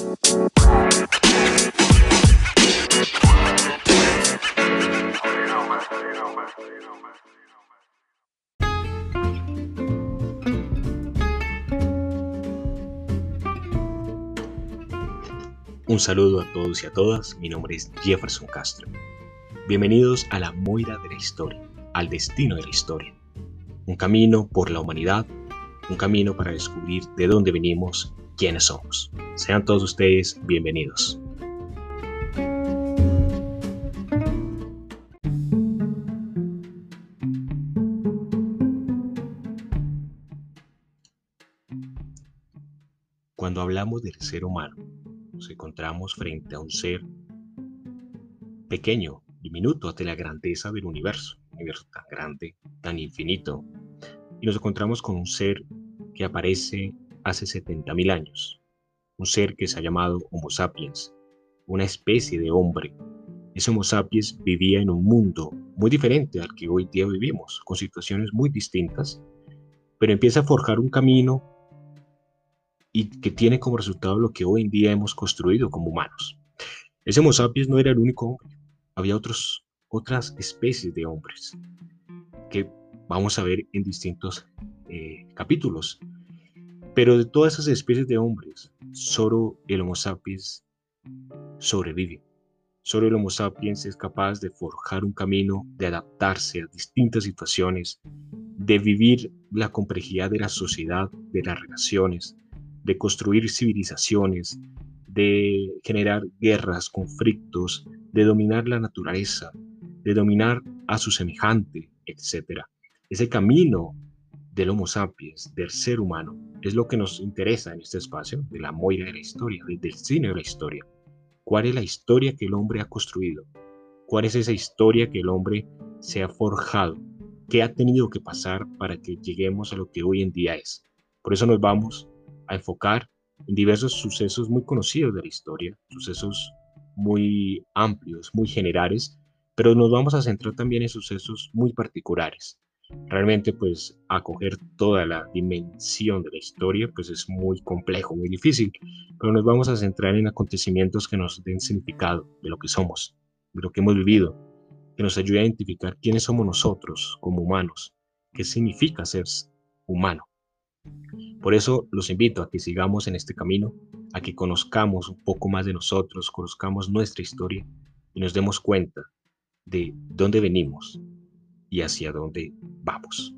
Un saludo a todos y a todas, mi nombre es Jefferson Castro. Bienvenidos a la Moira de la Historia, al destino de la historia. Un camino por la humanidad, un camino para descubrir de dónde venimos, quiénes somos. Sean todos ustedes bienvenidos. Cuando hablamos del ser humano, nos encontramos frente a un ser pequeño, diminuto ante la grandeza del universo, un universo tan grande, tan infinito. Y nos encontramos con un ser que aparece hace 70.000 años, un ser que se ha llamado Homo sapiens, una especie de hombre. Ese Homo sapiens vivía en un mundo muy diferente al que hoy día vivimos, con situaciones muy distintas, pero empieza a forjar un camino y que tiene como resultado lo que hoy en día hemos construido como humanos. Ese Homo sapiens no era el único hombre, había otros, otras especies de hombres que vamos a ver en distintos eh, capítulos. Pero de todas esas especies de hombres, solo el Homo sapiens sobrevive. Solo el Homo sapiens es capaz de forjar un camino, de adaptarse a distintas situaciones, de vivir la complejidad de la sociedad, de las relaciones, de construir civilizaciones, de generar guerras, conflictos, de dominar la naturaleza, de dominar a su semejante, etc. Ese camino del Homo sapiens, del ser humano, es lo que nos interesa en este espacio de la moira de la historia, del cine de la historia. ¿Cuál es la historia que el hombre ha construido? ¿Cuál es esa historia que el hombre se ha forjado? ¿Qué ha tenido que pasar para que lleguemos a lo que hoy en día es? Por eso nos vamos a enfocar en diversos sucesos muy conocidos de la historia, sucesos muy amplios, muy generales, pero nos vamos a centrar también en sucesos muy particulares. Realmente, pues, acoger toda la dimensión de la historia, pues es muy complejo, muy difícil, pero nos vamos a centrar en acontecimientos que nos den significado de lo que somos, de lo que hemos vivido, que nos ayude a identificar quiénes somos nosotros como humanos, qué significa ser humano. Por eso los invito a que sigamos en este camino, a que conozcamos un poco más de nosotros, conozcamos nuestra historia y nos demos cuenta de dónde venimos y hacia dónde vamos.